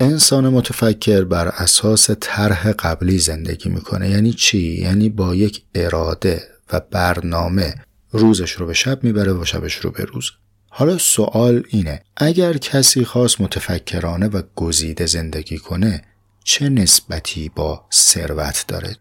انسان متفکر بر اساس طرح قبلی زندگی می‌کنه. یعنی چی؟ یعنی با یک اراده و برنامه روزش رو به شب می‌بره و شبش رو به روز. حالا سوال اینه اگر کسی خواست متفکرانه و گزیده زندگی کنه چه نسبتی با ثروت داره؟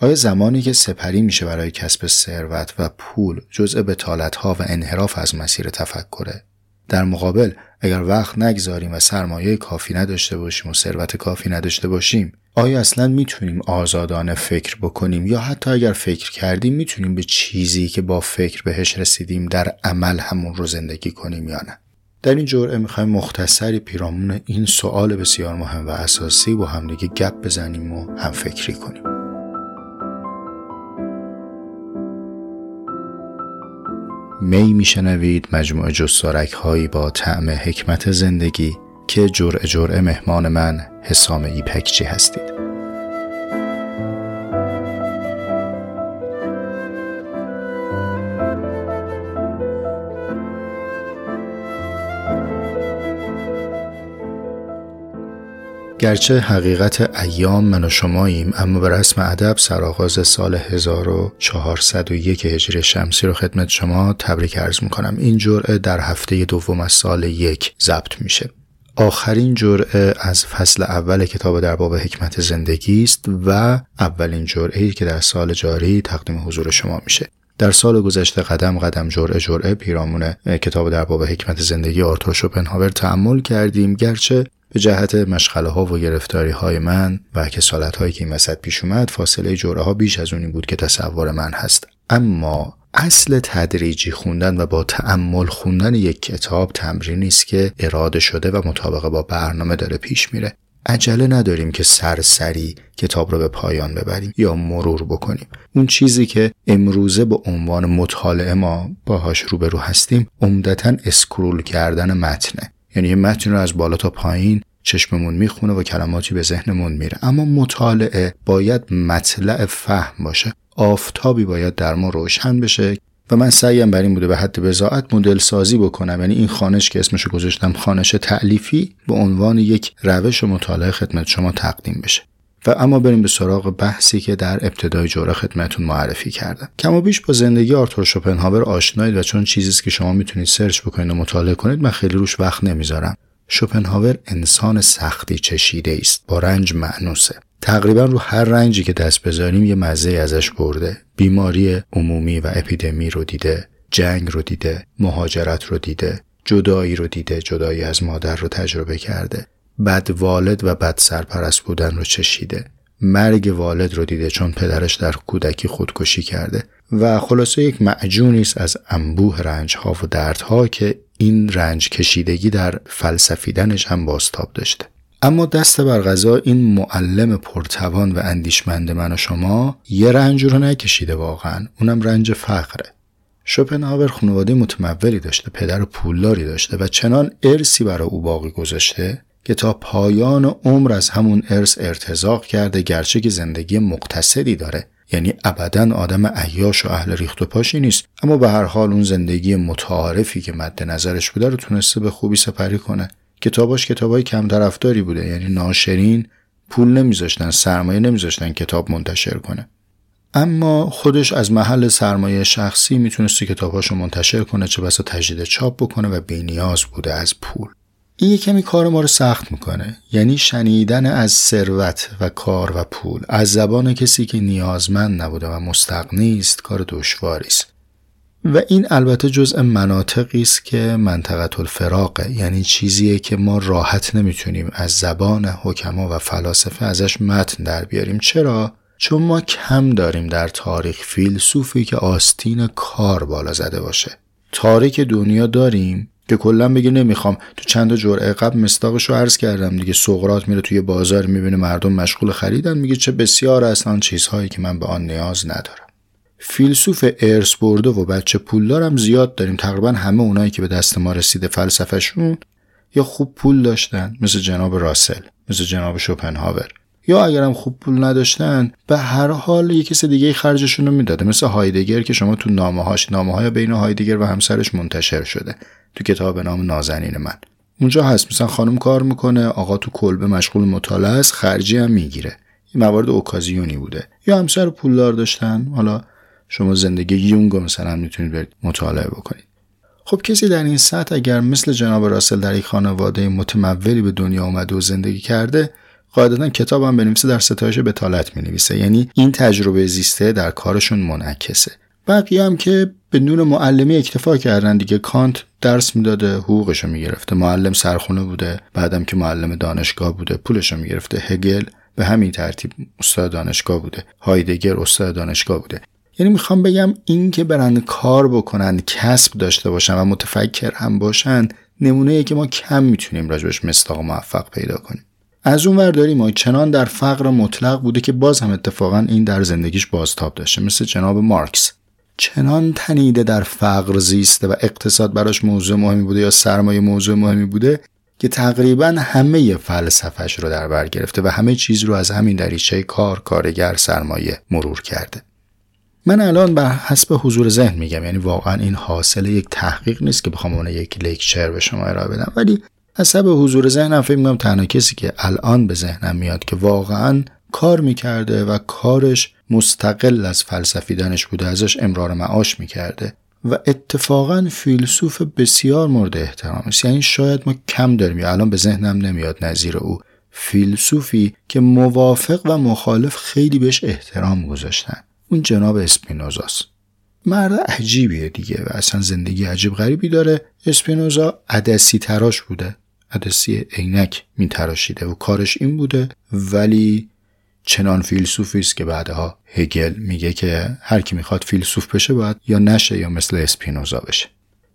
آیا زمانی که سپری میشه برای کسب ثروت و پول جزء بتالت ها و انحراف از مسیر تفکره در مقابل اگر وقت نگذاریم و سرمایه کافی نداشته باشیم و ثروت کافی نداشته باشیم آیا اصلا می‌تونیم آزادانه فکر بکنیم؟ یا حتی اگر فکر کردیم می‌تونیم به چیزی که با فکر بهش رسیدیم در عمل همون رو زندگی کنیم یا نه؟ در این جرعه می‌خوایم مختصری پیرامون این سوال بسیار مهم و اساسی با همدیگه گپ بزنیم و هم فکری کنیم. می میشنوید مجموعه جستارک هایی با طعم حکمت زندگی که جرعه جرعه مهمان من حسام ایپکچی هستید. گرچه حقیقت ایام من و شماییم اما به رسم ادب سرآغاز سال 1401 هجری شمسی رو خدمت شما تبریک عرض می‌کنم. این جرعه در هفته دوم از سال یک ضبط میشه. آخرین جرعه از فصل اول کتاب در باب حکمت زندگی است و اولین جرعه که در سال جاری تقدیم حضور شما میشه. در سال گذشته قدم قدم جرعه جرعه پیرامون کتاب در باب حکمت زندگی آرتور شوپنهاور تحمل کردیم گرچه به جهت مشغله ها و گرفتاری های من و کسالت هایی که این وسط پیش اومد فاصله جوره ها بیش از اونی بود که تصور من هست. اما اصل تدریجی خوندن و با تأمل خوندن یک کتاب تمرینی است که اراده شده و مطابق با برنامه داره پیش میره. عجله نداریم که سرسری کتاب رو به پایان ببریم یا مرور بکنیم. اون چیزی که امروزه به عنوان مطالعه ما باهاش روبرو هستیم عمدتا اسکرول کردن متنه یعنی متن رو از بالا تا پایین چشممون می‌خونه و کلماتی به ذهنمون میره. اما مطالعه باید مطلع فهم باشه. آفتابی باید در ما روشن بشه و من سعیم بر این بوده به حد بزاعت مدل سازی بکنم. یعنی این خانش که اسمشو گذاشتم خانش تعلیفی به عنوان یک روش مطالعه خدمت شما تقدیم بشه. و اما بریم به سراغ بحثی که در ابتدای جوره خدمتون معرفی کردم. کم و بیش با زندگی آرتور شوپنهاور آشنایید و چون چیزی که شما می‌تونید سرچ بکنید و مطالعه کنید من خیلی روش وقت نمی‌ذارم. شوپنهاور انسان سختی چشیده است با رنج معنوسه. تقریبا رو هر رنجی که دست بذاریم یه مزه ازش برده. بیماری عمومی و اپیدمی رو دیده جنگ رو دیده مهاجرت رو دیده جدایی رو دیده جدایی از مادر رو تجربه کرده. بد والد و بد سرپرست بودن رو چشیده. مرگ والد رو دیده چون پدرش در کودکی خودکشی کرده. و خلاصه یک معجونی است از انبوه رنج ها و دردها که این رنج کشیدگی در فلسفیدنش هم باستاب داشته. اما دست بر غذا این معلم پرتوان و اندیشمند من و شما یه رنج رو نکشیده واقعا. اونم رنج فقره. شوپنهاور خانواده متمولی داشته پدر پولداری داشته و چنان ارسی برای او باقی گذاشته که تا پایان عمر از همون ارث ارتزاق کرده گرچه که زندگی مقتصدی داره. یعنی ابدا آدم عیاش و اهل ریخت و پاشی نیست. اما به هر حال اون زندگی متعارفی که مد نظرش بوده رو تونسته به خوبی سپری کنه. کتاباش کتابای کم طرفداری بوده. یعنی ناشرین پول نمیذاشتن سرمایه نمیذاشتن کتاب منتشر کنه. اما خودش از محل سرمایه شخصی می‌تونسته کتابهاشو منتشر کنه چه بسا تجدید چاپ بکنه و بینیاز بوده از پول. این یه کمی کار ما رو سخت می‌کنه. یعنی شنیدن از ثروت و کار و پول از زبان کسی که نیازمند نبوده و مستقنی است کار دشواری است. و این البته جزء مناطقی است که منطقه الفراقه یعنی چیزیه که ما راحت نمی‌تونیم از زبان حکما و فلاسفه ازش متن در بیاریم. چرا؟ چون ما کم داریم در تاریخ فیلسوفی که آستین کار بالا زده باشه. تاریک دنیا داریم که کلا بگه نمی‌خوام. تو چند جرعه قبل مستاقش رو عرض کردم دیگه. سقرات میره توی بازار می‌بینه مردم مشغول خریدن. میگه چه بسیار اصلا چیزهایی که من به آن نیاز ندارم. فیلسوف ارث برده و بچه پولدارم زیاد داریم. تقریبا همه اونایی که به دست ما رسیده فلسفهشون یا خوب پول داشتن. مثل جناب راسل مثل جناب شوپنهاور. یا اگرم خوب پول نداشتن به هر حال یه کس دیگه خرجشون رو می‌داده. مثل هایدگر که شما تو نامه هاش نامه های بین هایدگر و همسرش منتشر شده. تو کتاب نام نازنین من. اونجا هست. مثلا خانم کار می‌کنه آقا تو کلبه مشغول مطالعه است خرجی هم می‌گیره. این موارد اوکازیونی بوده. یا همسر پولدار داشتن. حالا شما زندگی یونگ مثلا می‌تونید برید مطالعه بکنید. خب کسی در این سطح اگر مثل جناب راسل در یک خانواده متمولی به دنیا آمده و زندگی کرده قاعدتا کتاب هم بنویسه در ستایش بتالت می نویسه یعنی این تجربه زیسته در کارشون منعکسه. بقیه هم که به نون معلمی اکتفا کردن دیگه. کانت درس می‌داده حقوقشو می‌گرفته. معلم سرخونه بوده بعدم که معلم دانشگاه بوده پولشو می‌گرفته. هگل به همین ترتیب استاد دانشگاه بوده. هایدگر استاد دانشگاه بوده. یعنی می‌خوام بگم این که برن کار بکنن کسب داشته باشن و متفکر هم باشن نمونه که ما کم می‌تونیم راجبش مستاق موفق پیدا کنیم. از اون ور داریم ما چنان در فقر مطلق بوده که باز هم اتفاقا این در زندگیش بازتاب داشته مثل جناب مارکس. چنان تنیده در فقر زیسته و اقتصاد براش موضوع مهمی بوده یا سرمایه موضوع مهمی بوده که تقریبا همه فلسفهش رو در بر گرفته و همه چیز رو از همین دریچه کار کارگر سرمایه مرور کرده. من الان بر حسب حضور ذهن میگم یعنی واقعا این حاصل یک تحقیق نیست که بخوام اون یک لکچر به شما ارائه بدم ولی حسب حضور ذهنم فکر می‌کنم تنها کسی که الان به ذهنم میاد که واقعا کار می‌کرده و کارش مستقل از فلسفیدنش بوده ازش امرار معاش می‌کرده و اتفاقا فیلسوف بسیار مورد احترام است. یعنی شاید ما کم داریم یا الان به ذهنم نمیاد نظیر او. فیلسوفی که موافق و مخالف خیلی بهش احترام گذاشتن. اون جناب اسپینوزاست مرد عجیبیه دیگه و اصلا زندگی عجیب غریبی داره. اسپینوزا عدسی تراش بوده. عدسی عینک میتراشیده و کارش این بوده ولی چنان فیلسوفی است که بعدها هگل میگه که هر کی می‌خواد فیلسوف بشه باید یا نشه یا مثل اسپینوزا بشه.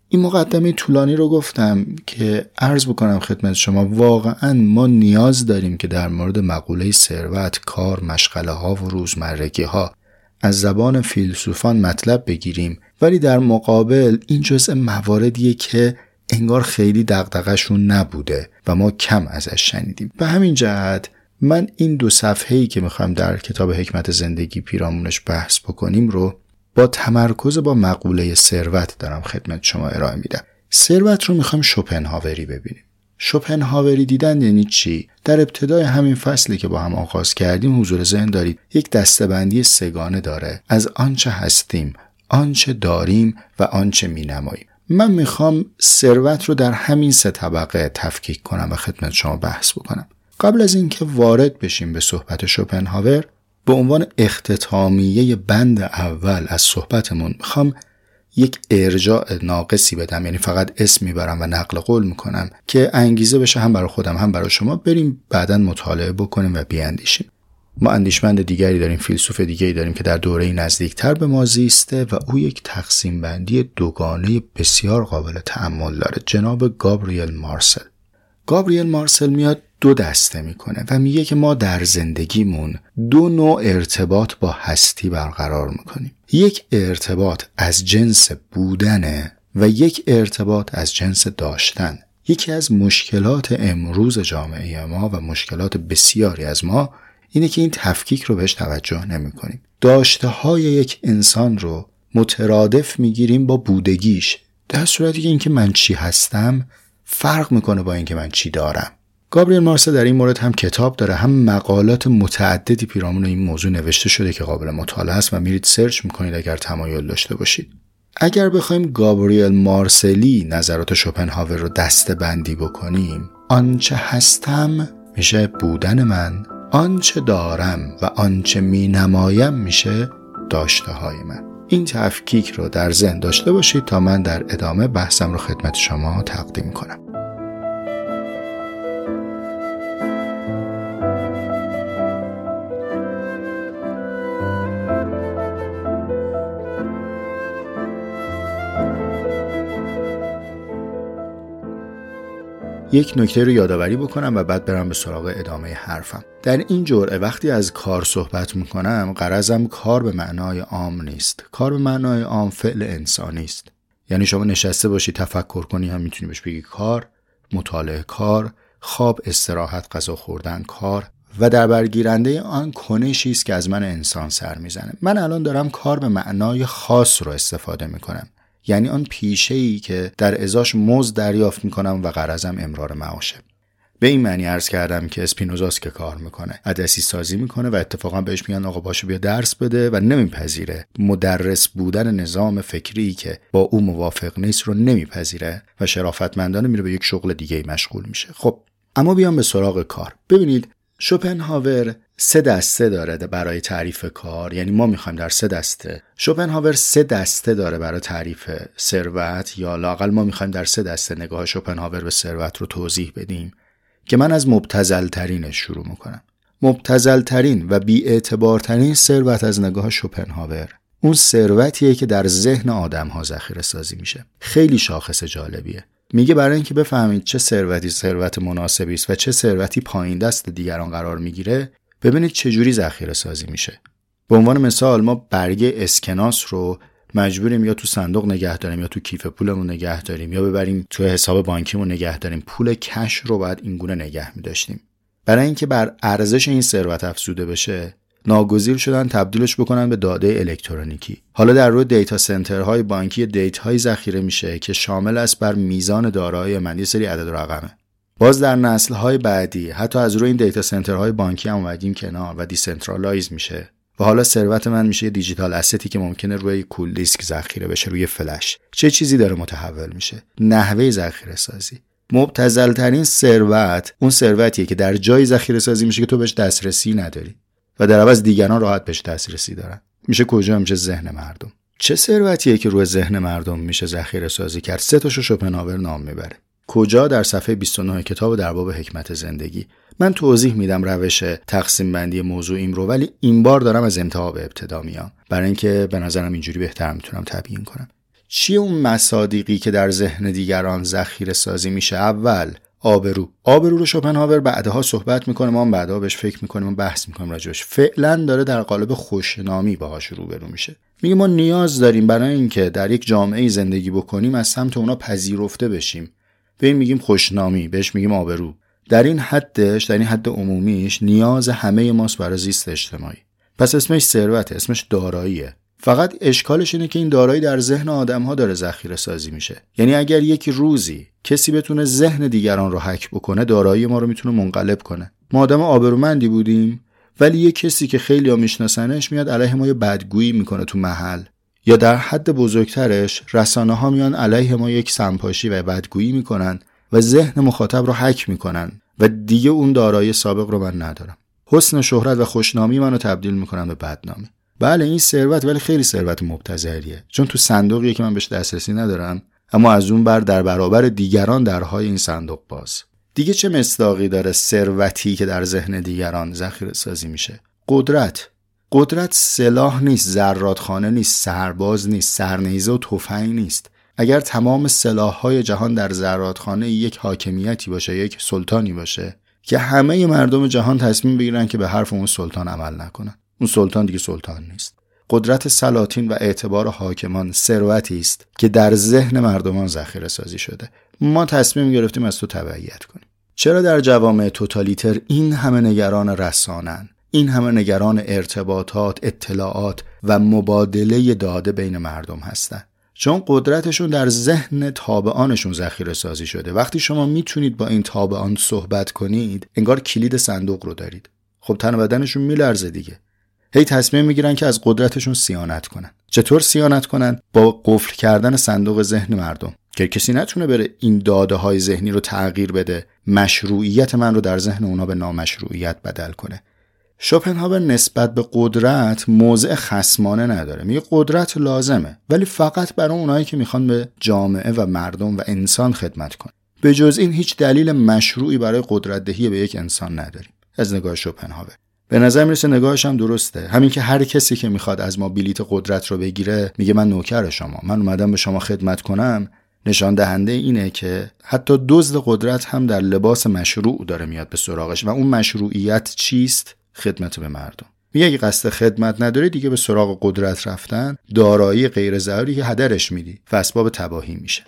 این مقدمه طولانی رو گفتم که عرض بکنم خدمت شما واقعا ما نیاز داریم که در مورد مقوله ثروت کار مشغله ها و روزمرگی ها از زبان فیلسوفان مطلب بگیریم. ولی در مقابل این جزء مواردیه که انگار خیلی دقدقشون نبوده و ما کم ازش شنیدیم. به همین جهت من این دو صفحه ای که می‌خوام در کتاب حکمت زندگی پیرامونش بحث بکنیم رو با تمرکز با مقوله ثروت دارم خدمت شما ارائه میدم. ثروت رو می‌خوام شوپنهاوری ببینیم. شوپنهاوری دیدن یعنی چی؟ در ابتدای همین فصلی که با هم آغاز کردیم حضور ذهن دارید یک دستبندی سگانه داره. از آنچه هستیم آنچه داریم و آنچه مینماییم. من می‌خوام ثروت رو در همین سه طبقه تفکیک کنم و خدمت شما بحث بکنم. قبل از اینکه وارد بشیم به صحبت شوپنهاور به عنوان اختتامیه بند اول از صحبتمون می‌خوام یک ارجاع ناقصی بدم. یعنی فقط اسم می‌برم و نقل قول می‌کنم که انگیزه بشه هم برای خودم هم برای شما. بریم بعدا مطالعه بکنیم و بیاندیشیم. ما اندیشمند دیگری داریم فیلسوف دیگری داریم که در دوره نزدیکتر به ما زیسته و او یک تقسیم بندی دوگانه بسیار قابل تعمل داره. جناب گابریل مارسل. گابریل مارسل میاد دو دسته می‌کنه و میگه که ما در زندگیمون دو نوع ارتباط با هستی برقرار می‌کنیم. یک ارتباط از جنس بودنه و یک ارتباط از جنس داشتن. یکی از مشکلات امروز جامعه ما و مشکلات بسیاری از ما اینه که این تفکیک رو بهش توجه نمی کنیم داشته های یک انسان رو مترادف می‌گیریم با بودگیش. در صورتی که اینکه من چی هستم فرق می‌کنه با اینکه من چی دارم. گابریل مارسه در این مورد هم کتاب داره هم مقالات متعددی پیرامون این موضوع نوشته شده که قابل مطالعه است و میرید سرچ می‌کنید اگر تمایل داشته باشید. اگر بخوایم گابریل مارسلی نظرات شوپنهاور رو دسته بندی بکنیم آنچه هستم میشه بودن من. آنچه دارم و آنچه می نمایم میشه داشته های من. این تفکیک رو در ذهن داشته باشید تا من در ادامه بحثم رو خدمت شما تقدیم کنم. یک نکته رو یادآوری بکنم و بعد برم به سراغ ادامه حرفم. در این جرعه وقتی از کار صحبت می‌کنم قرضم کار به معنای عام نیست. کار به معنای عام فعل انسانی است. یعنی شما نشسته باشی تفکر کنی هم می‌تونی بهش بگی کار مطالعه کار خواب استراحت غذا خوردن کار و در برگیرنده آن کنشی است که از من انسان سر می‌زنه. من الان دارم کار به معنای خاص رو استفاده می‌کنم. یعنی آن پیشه ای که در ازاش مز دریافت می‌کنم و قرضم امرار معاشه. به این معنی عرض کردم که اسپینوزاست که کار می‌کنه. عدسی سازی می‌کنه و اتفاقا بهش میگن آقا باشو بیا درس بده و نمیپذیره. مدرس بودن نظام فکری که با او موافق نیست رو نمیپذیره و شرافتمندانه میره به یک شغل دیگه مشغول میشه. خب اما بیام به سراغ کار. ببینید شوپنهاور سه دسته داره برای تعریف کار. یعنی ما می‌خوایم در سه دسته. شوپنهاور سه دسته داره برای تعریف ثروت یا لاقل ما می‌خوایم در سه دسته نگاه شوپنهاور به ثروت رو توضیح بدیم که من از مبتزل ترینش شروع می‌کنم. مبتزل ترین و بی ترین ثروت از نگاه شوپنهاور. اون ثروتیه که در ذهن آدم ها ذخیره سازی میشه. خیلی شاخص جالبیه. میگه برای اینکه بفهمید چه ثروتی ثروت مناسبی است و چه ثروتی پایین دست دیگران قرار می‌گیره ببینید چه جوری ذخیره سازی میشه. به عنوان مثال ما برگه اسکناس رو مجبوریم یا تو صندوق نگه داریم یا تو کیف پولمون نگه داریم یا ببریم تو حساب بانکیمون نگه داریم. پول cash رو باید اینگونه نگه میداشتیم. برای اینکه بر ارزش این ثروت افزوده بشه ناگزیر شدن تبدیلش بکنن به داده الکترونیکی. حالا در روی data center های بانکی data هایی ذخیره میشه که شامل است بر میزان دارایی من. یه سری عدد رقمه. باز در نسل‌های بعدی حتی از روی این data center های بانکی هم اومدیم کنار و decentralize میشه. و حالا ثروت من میشه یه دیجیتال استی که ممکنه روی کول دیسک ذخیره بشه روی فلش. چه چیزی داره متحول میشه؟ نحوه ذخیره سازی مبتذل ترین ثروت اون ثروتیه که در جای ذخیره سازی میشه که تو بهش دسترسی نداری. و در عوض دیگران راحت بهش دسترسی دارن. میشه کجا؟ میشه ذهن مردم. چه ثروتیه که روی ذهن مردم میشه ذخیره سازی کرد؟ سه تاشو شوپنهاور نام می‌بره. کجا؟ در صفحه 29 کتاب در باب حکمت زندگی. من توضیح میدم روش تقسیم بندی موضوع این رو ولی این بار دارم از انتها به ابتدا میام. برای اینکه به نظرم اینجوری بهتر می‌تونم تبیین کنم. چیه اون مصادیقی که در ذهن دیگران ذخیره سازی میشه؟ اول آبرو. آبرو رو شوپنهاور بعدها صحبت می‌کنه ما بعدها بهش فکر می‌کنیم و بحث می‌کنیم راجبش فعلا داره در قالب خوشنامی باهاش روبرو میشه. میگه ما نیاز داریم برای اینکه در یک جامعه زندگی بکنیم از سمت اونا پذیرفته بشیم. به این میگیم خوشنامی بهش میگیم آبرو. در این حدش در این حد عمومیش نیاز همه ماست برای زیست اجتماعی. پس اسمش ثروت اسمش داراییه. فقط اشکالش اینه که این دارایی در ذهن آدم ها داره ذخیره سازی میشه. یعنی اگر یک روزی کسی بتونه ذهن دیگران رو حک بکنه دارایی ما رو می‌تونه منقلب کنه. ما آدم آبرومندی بودیم ولی یه کسی که خیلی ها میشناسنش میاد علیه ما یه بدگویی می‌کنه تو محل. یا در حد بزرگترش رسانه ها میان علیه ما یک سمپاشی و بدگویی می‌کنن و ذهن مخاطب رو حک می‌کنن و دیگه اون دارایی سابق رو من ندارم. حسن شهرت و خوشنامی منو تبدیل می‌کنم به بدنامی. بله این ثروت ولی خیلی ثروت مبتذریه. چون تو صندوقیه که من بهش دسترسی ندارم اما از اون بر در برابر دیگران درهای این صندوق باز. دیگه چه مصداقی داره ثروتی که در ذهن دیگران ذخیره سازی میشه؟ قدرت. قدرت سلاح نیست زرادخانه نیست سرباز نیست سرنیزه و تفنگ نیست. اگر تمام سلاحهای جهان در زرادخانه یک حاکمیتی باشه یک سلطانی باشه که همه مردم جهان تصمیم بگیرن که به حرف اون سلطان عمل نکنن. اون سلطان دیگه سلطان نیست. قدرت سلاطین و اعتبار حاکمان ثروتی است که در ذهن مردمان ذخیره سازی شده. ما تصمیم گرفتیم از تو تبعیت کنیم. چرا در جوامع توتالیتر این همه نگران رسانن؟ این همه نگران ارتباطات اطلاعات و مبادله داده بین مردم هستند چون قدرتشون در ذهن تابعانشون ذخیره سازی شده. وقتی شما می‌تونید با این تابعان صحبت کنید انگار کلید صندوق رو دارید. خب تن بدنشون میلرزه دیگه. هی تصمیم می‌گیرن که از قدرتشون سیانت کنن. چطور سیانت کنن؟ با قفل کردن صندوق ذهن مردم. که کسی نتونه بره این داده های ذهنی رو تغییر بده مشروعیت من رو در ذهن اونا به نامشروعیت بدل کنه. شوپنهاور نسبت به قدرت موضع خسمانه نداره. میگه قدرت لازمه ولی فقط برای اونایی که می‌خوان به جامعه و مردم و انسان خدمت کنن. به جز این هیچ دلیل مشروعی برای قدرت دهی به یک انسان نداریم. از نگاه شوپنهاور. به نظر می‌رسه نگاهش هم درسته. همین که هر کسی که می‌خواد از ما بلیت قدرت رو بگیره میگه من نوکر شما. من اومدم به شما خدمت کنم. نشان دهنده اینه که حتی دزد قدرت هم در لباس مشروع داره میاد به سراغش و اون مشروعیت چیست؟ خدمت به مردم. میگه اگه قصد خدمت نداری دیگه به سراغ قدرت رفتن دارایی غیر ضروری که هدرش میدی. و اسباب تباهی میشه.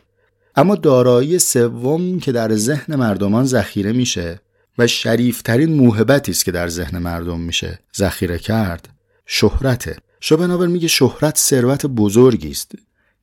اما دارایی سوم که در ذهن مردمان ذخیره میشه و شریفترین موهبتی است که در ذهن مردم میشه. ذخیره کرد شهرته. شوپنهاور میگه شهرت ثروت بزرگی است.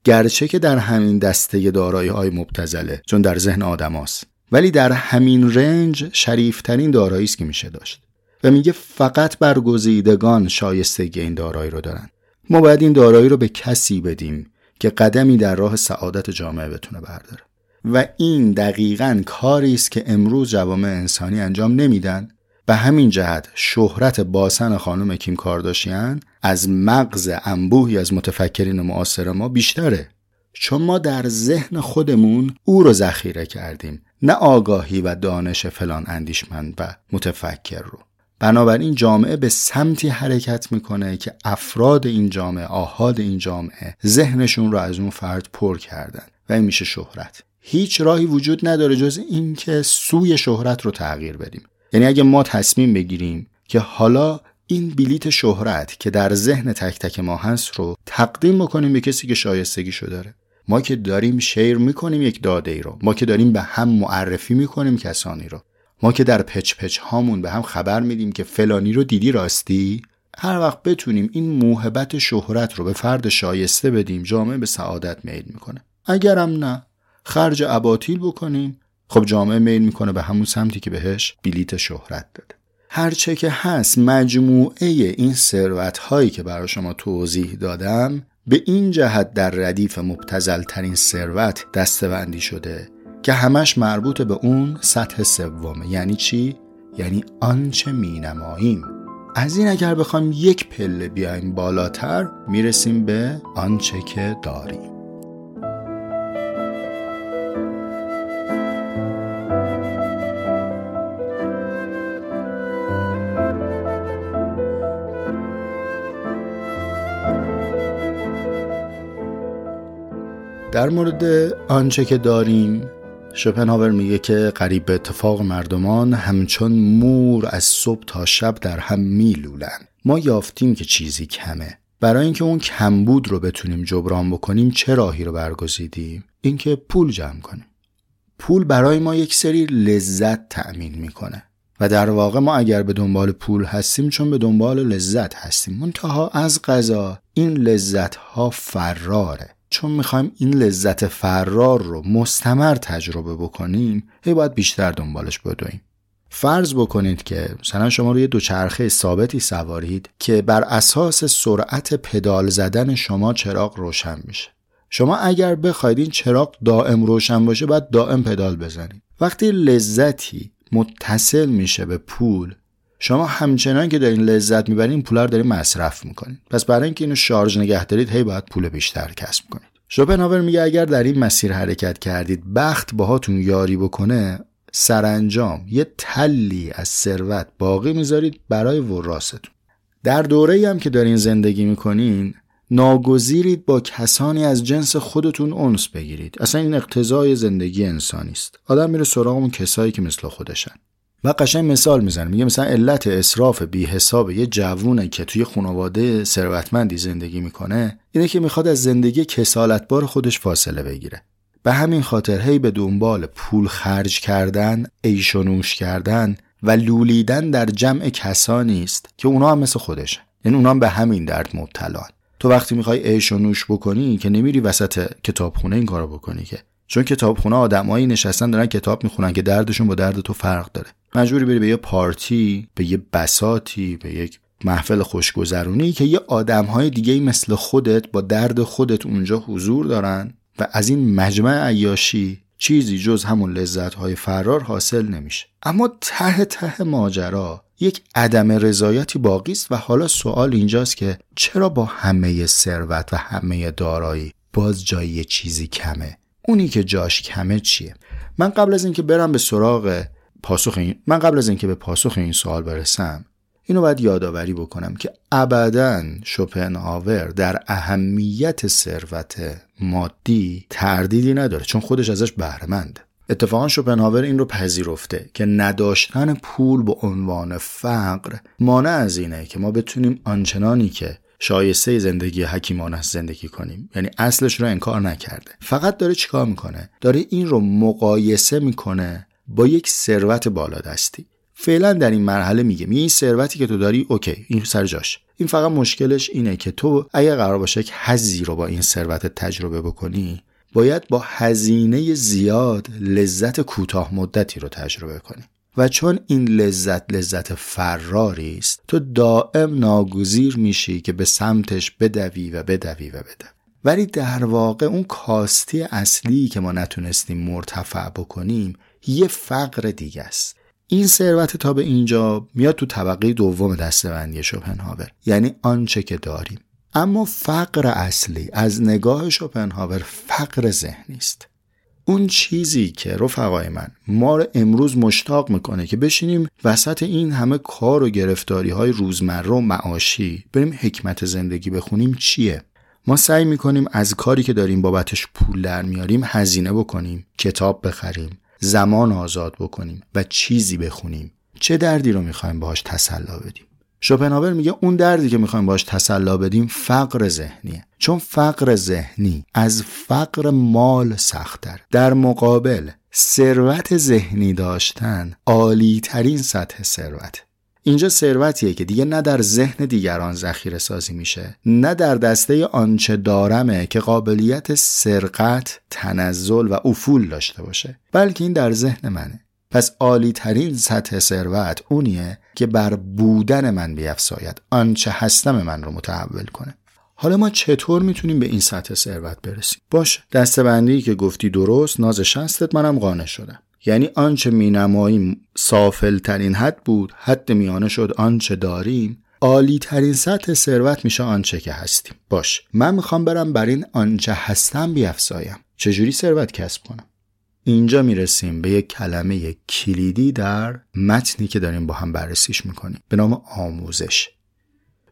گرچه که در همین دسته دارایی های مبتزله چون در ذهن آدم ولی در همین رنج شریفترین دارایی است که میشه داشت. و میگه فقط برگزیدگان شایستگی این دارایی رو دارن. ما باید این دارایی رو به کسی بدیم که قدمی در راه سعادت جامعه بتونه برداره. و این دقیقا کاری است که امروز جوامع انسانی انجام نمیدن به همین جهت شهرت باسن خانم کیم کارداشیان از مغز انبوهی از متفکرین معاصر ما بیشتره. چون ما در ذهن خودمون او رو ذخیره کردیم نه آگاهی و دانش فلان اندیشمند و متفکر رو. بنابراین جامعه به سمتی حرکت می‌کنه که افراد این جامعه آهاد این جامعه ذهنشون رو از اون فرد پر کردن و این میشه شهرت. هیچ راهی وجود نداره جز اینکه سوی شهرت رو تغییر بدیم. یعنی اگه ما تصمیم بگیریم که حالا این بلیت شهرت که در ذهن تک تک ما هست رو تقدیم بکنیم به کسی که شایستگیشو داره. ما که داریم شیر می‌کنیم یک داده ای رو. ما که داریم به هم معرفی می‌کنیم کسانی رو. ما که در پچ پچ هامون به هم خبر میدیم که فلانی رو دیدی راستی؟ هر وقت بتونیم این موهبت شهرت رو به فرد شایسته بدیم جامعه به سعادت میل می‌کنه. اگرم نه خرج اباطیل بکنیم. خب جامعه میل می‌کنه به همون سمتی که بهش بلیت شهرت داده. هرچه که هست مجموعه این ثروت هایی که برای شما توضیح دادم به این جهت در ردیف مبتزل ترین ثروت دستبندی شده که همش مربوط به اون سطح سومه یعنی چی؟ یعنی آنچه می نماییم از این اگر بخوایم یک پله بیایم بالاتر می‌رسیم به آنچه که داریم. در مورد آنچه که داریم شپنهاور میگه که قریب به اتفاق مردمان همچون مور از صبح تا شب در هم میلولن ما یافتیم که چیزی کمه. برای اینکه اون کمبود رو بتونیم جبران بکنیم چه راهی رو برگزیدیم؟ اینکه پول جمع کنیم. پول برای ما یک سری لذت تأمین می‌کنه. و در واقع ما اگر به دنبال پول هستیم چون به دنبال لذت هستیم. منتها از قضا این لذت ها فراره. چون می‌خوایم این لذت فرار رو مستمر تجربه بکنیم هی باید بیشتر دنبالش بدویم. فرض بکنید که مثلا شما روی دوچرخه ثابتی سوارید که بر اساس سرعت پدال زدن شما چراغ روشن میشه. شما اگر بخواید این چراغ دائم روشن باشه باید دائم پدال بزنید. وقتی لذتی متصل میشه به پول شما همچنان که دارین لذت می‌برین پول رو دارین مصرف می‌کنین. پس برای اینکه اینو شارژ نگه دارید هی باید پول بیشتر کسب کنید. شوپنهاور میگه اگر در این مسیر حرکت کردید بخت باهاتون یاری بکنه سرانجام یه تلی از ثروت باقی می‌ذارید برای وراستون در دوره هم که دارین زندگی می‌کنین ناگزیرید با کسانی از جنس خودتون اونس بگیرید. اصلا این اقتضای زندگی انسانی است آدم میره سراغ اون کسایی که مثل خودشن. و قشنگ مثال می‌زنه میگه مثلا علت اصراف بی حساب یه جوونه که توی خانواده ثروتمندی زندگی می‌کنه اینه که می‌خواد از زندگی کسالتبار خودش فاصله بگیره. به همین خاطر هی به دنبال پول خرج کردن، ایش و نوش کردن و لولیدن در جمع کسانی است که اونا هم مثل خودش یعنی اونا هم به همین درد مبتلا تو وقتی می‌خوای ایش و نوش بکنی که نمیری وسط کتابخونه این کارو بکنی که. چون کتابخونه آدمایی نشستن دارن کتاب می‌خونن که دردشون با درد تو فرق داره. مجبوری بری به یه پارتی به یه بساتی به یک محفل خوشگذرونی که یه آدم های دیگه مثل خودت با درد خودت اونجا حضور دارن و از این مجمع عیاشی چیزی جز همون لذت های فرار حاصل نمیشه. اما ته ته ماجرا یک عدم رضایتی باقی است و حالا سوال اینجاست که چرا با همه ثروت و همه دارایی باز جای یه چیزی کمه؟ اونی که جاش کمه چیه؟ من قبل از اینکه برم به سراغ پاسخ این من قبل از اینکه به پاسخ این سوال برسم اینو باید یادآوری بکنم که ابدا شوپنهاور در اهمیت ثروت مادی تردیدی نداره چون خودش ازش بهرهمنده اتفاقا شوپنهاور این رو پذیرفته که نداشتن پول به عنوان فقر مانع از اینه که ما بتونیم آنچنانی که شایسته زندگی حکیمانه زندگی کنیم. یعنی اصلش رو انکار نکرده. فقط داره چیکار می‌کنه؟ داره این رو مقایسه می‌کنه با یک ثروت بالادستی. فعلا در این مرحله میگه می این ثروتی که تو داری اوکی این سر جاش. این فقط مشکلش اینه که تو اگه قرار باشه که حزی رو با این ثروت تجربه بکنی باید با هزینه زیاد لذت کوتاه مدتی رو تجربه کنی. و چون این لذت لذت فراری است تو دائم ناگزیر میشی که به سمتش بدوی و بدوی و بدوی. ولی در واقع اون کاستی اصلی که ما نتونستیم مرتفع بکنیم یه فقر دیگه است. این ثروت تا به اینجا میاد تو طبقه دوم دستبندی شوپنهاور یعنی آنچه که داریم. اما فقر اصلی از نگاه شوپنهاور فقر ذهنی است. اون چیزی که رفقای من ما رو امروز مشتاق می‌کنه که بشینیم وسط این همه کار و گرفتاری های روزمره و معاشی بریم حکمت زندگی بخونیم چیه؟ ما سعی می‌کنیم از کاری که داریم بابتش پول در میاریم هزینه بکنیم کتاب بخریم زمان آزاد بکنیم و چیزی بخونیم. چه دردی رو می‌خوایم باهاش تسلا بدیم؟ شوپنهاور میگه اون دردی که می‌خوایم باش تسلا بدیم فقر ذهنیه. چون فقر ذهنی از فقر مال سختتر. در مقابل ثروت ذهنی داشتن عالی ترین سطح ثروت. اینجا ثروتیه که دیگه نه در ذهن دیگران ذخیره سازی میشه نه در دسته آنچه دارمه که قابلیت سرقت، تنزل و افول داشته باشه بلکه این در ذهن منه. پس عالی ترین سطح ثروت اونیه که بر بودن من بیافزاید آنچه هستم من رو متحول کنه. حالا ما چطور می‌تونیم به این سطح ثروت برسیم؟ باش دستبندی که گفتی درست ناز شستت منم قانع شدم. یعنی آنچه مینماییم سافل ترین حد بود حد میانه شد آنچه داریم. عالی ترین سطح ثروت میشه آنچه که هستیم. باش من می‌خوام برم بر این آنچه هستم بیافزایم چجوری ثروت کسب کنم؟ اینجا می‌رسیم به یک کلمه کلیدی در متنی که داریم با هم بررسیش می‌کنیم. به نام آموزش.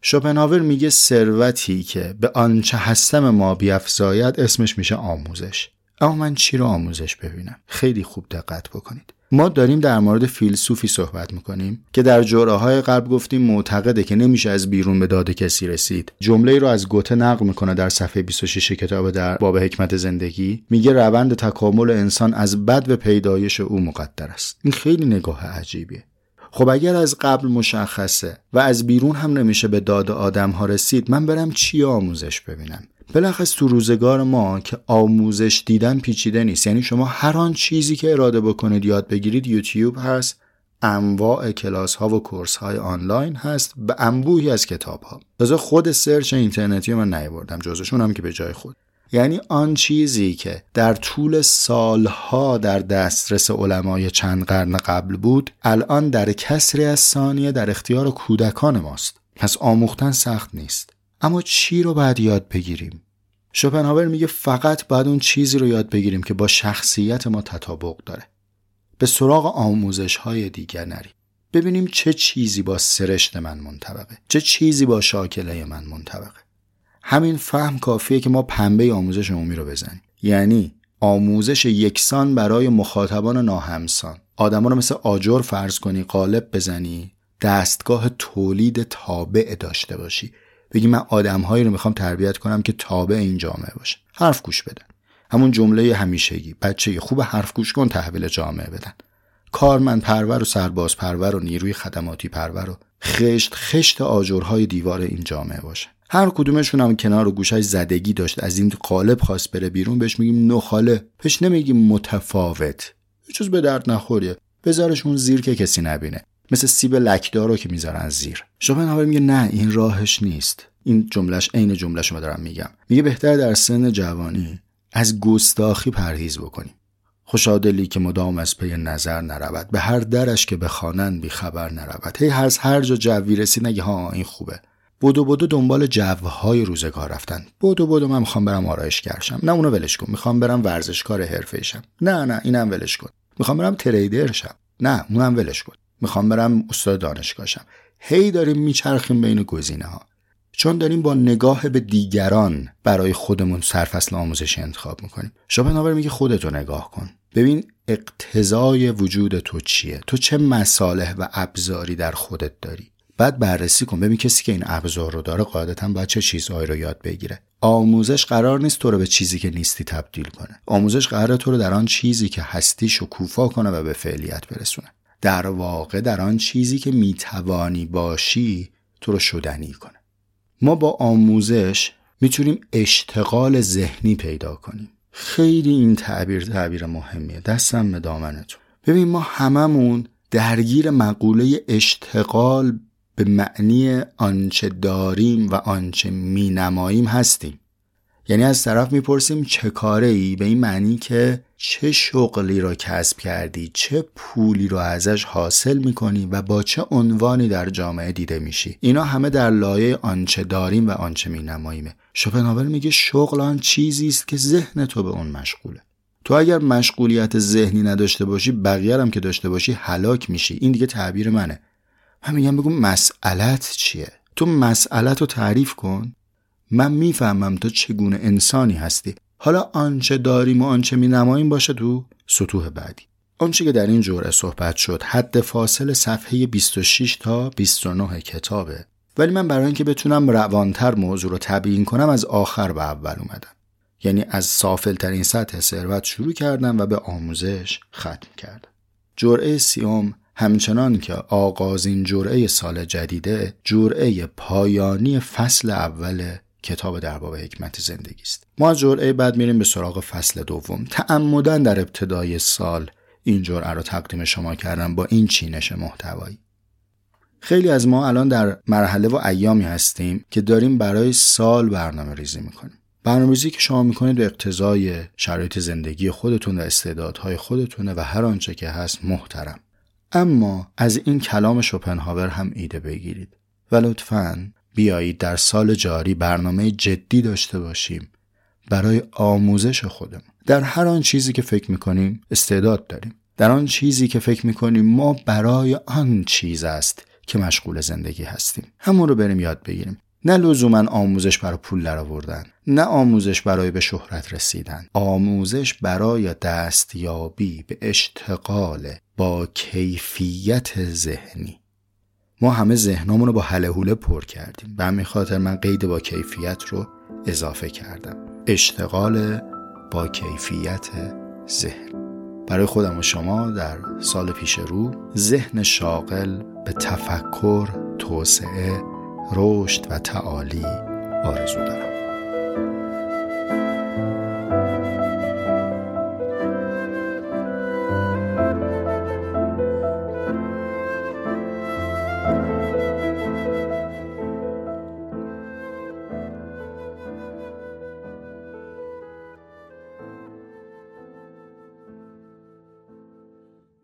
شوپنهاور میگه ثروتی که به آنچه هستم ما بیافزاید اسمش میشه آموزش. اما من چی رو آموزش ببینم؟ خیلی خوب دقت بکنید. ما داریم در مورد فیلسوفی صحبت می‌کنیم که در جوره های قبل گفتیم معتقده که نمیشه از بیرون به داد کسی رسید. جمله رو از گوته نقل می‌کنه در صفحه 26 کتاب در باب حکمت زندگی. میگه روند تکامل انسان از بد به پیدایش او مقدر است. این خیلی نگاه عجیبیه. خب اگر از قبل مشخصه و از بیرون هم نمیشه به داد آدم ها رسید من برم چی آموزش ببینم؟ بلخص تو روزگار ما که آموزش دیدن پیچیده نیست. یعنی شما هر آن چیزی که اراده بکنید یاد بگیرید یوتیوب هست انواع کلاس ها و کورس های آنلاین هست به انبوهی از کتاب ها تازه خود سرچ اینترنتی من نیاوردم جزشون هم که به جای خود. یعنی آن چیزی که در طول سالها در دسترس علمای چند قرن قبل بود الان در کسری از ثانیه در اختیار کودکان ماست. پس آموختن سخت نیست. اما چی رو باید یاد بگیریم؟ شوپنهاور میگه فقط باید اون چیزی رو یاد بگیریم که با شخصیت ما تطابق داره. به سراغ آموزش های دیگر نریم. ببینیم چه چیزی با سرشت من منطبقه چه چیزی با شاکله من منطبقه. همین فهم کافیه که ما پنبه آموزش عمومی رو بزنیم. یعنی آموزش یکسان برای مخاطبان ناهمسان. آدما رو مثل آجر فرض کنی قالب بزنی دستگاه تولید تابع داشته باشی. بگی من آدمهایی رو می‌خوام تربیت کنم که تابع این جامعه باشه. حرف گوش بدن همون جمله همیشگی. بچه خوب حرف گوش کن تحویل جامعه بدن. کارمند پرور و سرباز پرور و نیروی خدماتی پرور و خشت خشت آجرهای دیوار این جامعه باشه. هر کدومشون هم کنار و گوشش زدگی داشت. از این قالب خواست بره بیرون بهش میگیم نخاله. بهش نمیگیم متفاوت. چیز به درد نخوریه بذارشون زیر که کسی نبینه. مثل سیب لکدار رو که می‌ذارن زیر. شوپنهاور میگه نه این راهش نیست. این جملهش عین جمله شما دارم میگم. میگه بهتر در سن جوانی از گستاخی پرهیز بکنیم. خوشادلی که مدام از پی نظر نرود به هر درش که بخوانند بی خبر نرود. هی هر هر جا جوی رسید نگه ها این خوبه. بودو بودو دنبال جوهای روزگار رفتن. بودو بودو من می‌خوام برم آرایش کرشم نه اونو ولش کن. می‌خوام برم ورزشکار حرفه‌ایشم نه نه اینم ولش کن. می‌خوام برم تریدر شم نه اونم ولش کن. می‌خوام برم استاد دانشگاهشم هی داریم میچرخیم بین گزینه ها چون داریم با نگاه به دیگران برای خودمون سرفصل آموزش انتخاب می‌کنیم. شوپنهاور میگه خودتو نگاه کن. ببین اقتضای وجود تو چیه؟ تو چه مصالح و ابزاری در خودت داری؟ بعد بررسی کن. ببین کسی که این ابزار رو داره قاعدتا باید چه چیزهایی رو یاد بگیره. آموزش قرار نیست تو رو به چیزی که نیستی تبدیل کنه. آموزش قرار تو رو در آن چیزی که هستی شکوفا کنه و به فعلیت برسونه. در واقع در آن چیزی که می‌توانی باشی تو رو شدنی کنه. ما با آموزش می‌تونیم اشتغال ذهنی پیدا کنیم. خیلی این تعبیر تعبیر مهمیه. دستم به دامنتون. ببین ما هممون درگیر مقوله اشتغال به معنی آنچه داریم و آنچه مینماییم هستیم. یعنی از طرف می‌پرسیم چه کاره ای به این معنی که چه شغلی را کسب کردی؟ چه پولی رو ازش حاصل می‌کنی و با چه عنوانی در جامعه دیده میشی؟ اینا همه در لایه آنچه داریم و آنچه مینماییمه. شوپنهاور میگه شغل آن چیزی است که ذهن تو به اون مشغوله. تو اگر مشغولیت ذهنی نداشته باشی بقیه هم که داشته باشی هلاک میشی. این دیگه تعبیر منه. من میگم بگو مسئلت چیه؟ تو مسئلت رو تعریف کن. من می‌فهمم تو چگونه انسانی هستی. حالا آنچه داریم و آنچه می نماییم باشه تو سطوح بعدی. آنچه که در این جوره صحبت شد حد فاصل صفحه 26 تا 29 کتابه. ولی من برای اینکه بتونم روانتر موضوع رو تبیین کنم از آخر به اول اومدم. یعنی از سافل ترین سطح ثروت شروع کردم و به آموزش ختم کردم. جرعه سیوم همچنان که آغازین جرعه سال جدیده جرعه پایانی فصل اول کتاب در باب حکمت زندگی است. ما از جرعه بعد میریم به سراغ فصل دوم. تعمدن در ابتدای سال این جرعه رو تقدیم شما کردم با این چینش محتوایی. خیلی از ما الان در مرحله و ایامی هستیم که داریم برای سال برنامه ریزی می‌کنیم. برنامه ریزی که شما می‌کنید به اقتضای شرایط زندگی خودتون و استعدادهای خودتونه و هر آنچه که هست محترم. اما از این کلام شوپنهاور هم ایده بگیرید. و لطفاً بیایید در سال جاری برنامه جدی داشته باشیم. برای آموزش خودمون. در هر آن چیزی که فکر می‌کنیم استعداد داریم. در آن چیزی که فکر می‌کنیم ما برای آن چیز است که مشغول زندگی هستیم. همون رو بریم یاد بگیریم. نه لزوما آموزش برای پول درآوردن نه آموزش برای به شهرت رسیدن. آموزش برای دستیابی به اشتغال با کیفیت ذهنی. ما همه ذهنمون رو با حله پر کردیم به همین خاطر من قید با کیفیت رو اضافه کردم. اشتغال با کیفیت ذهن. برای خودم و شما در سال پیش رو ذهن شاغل به تفکر، توسعه، رشد و تعالی آرزو دارم.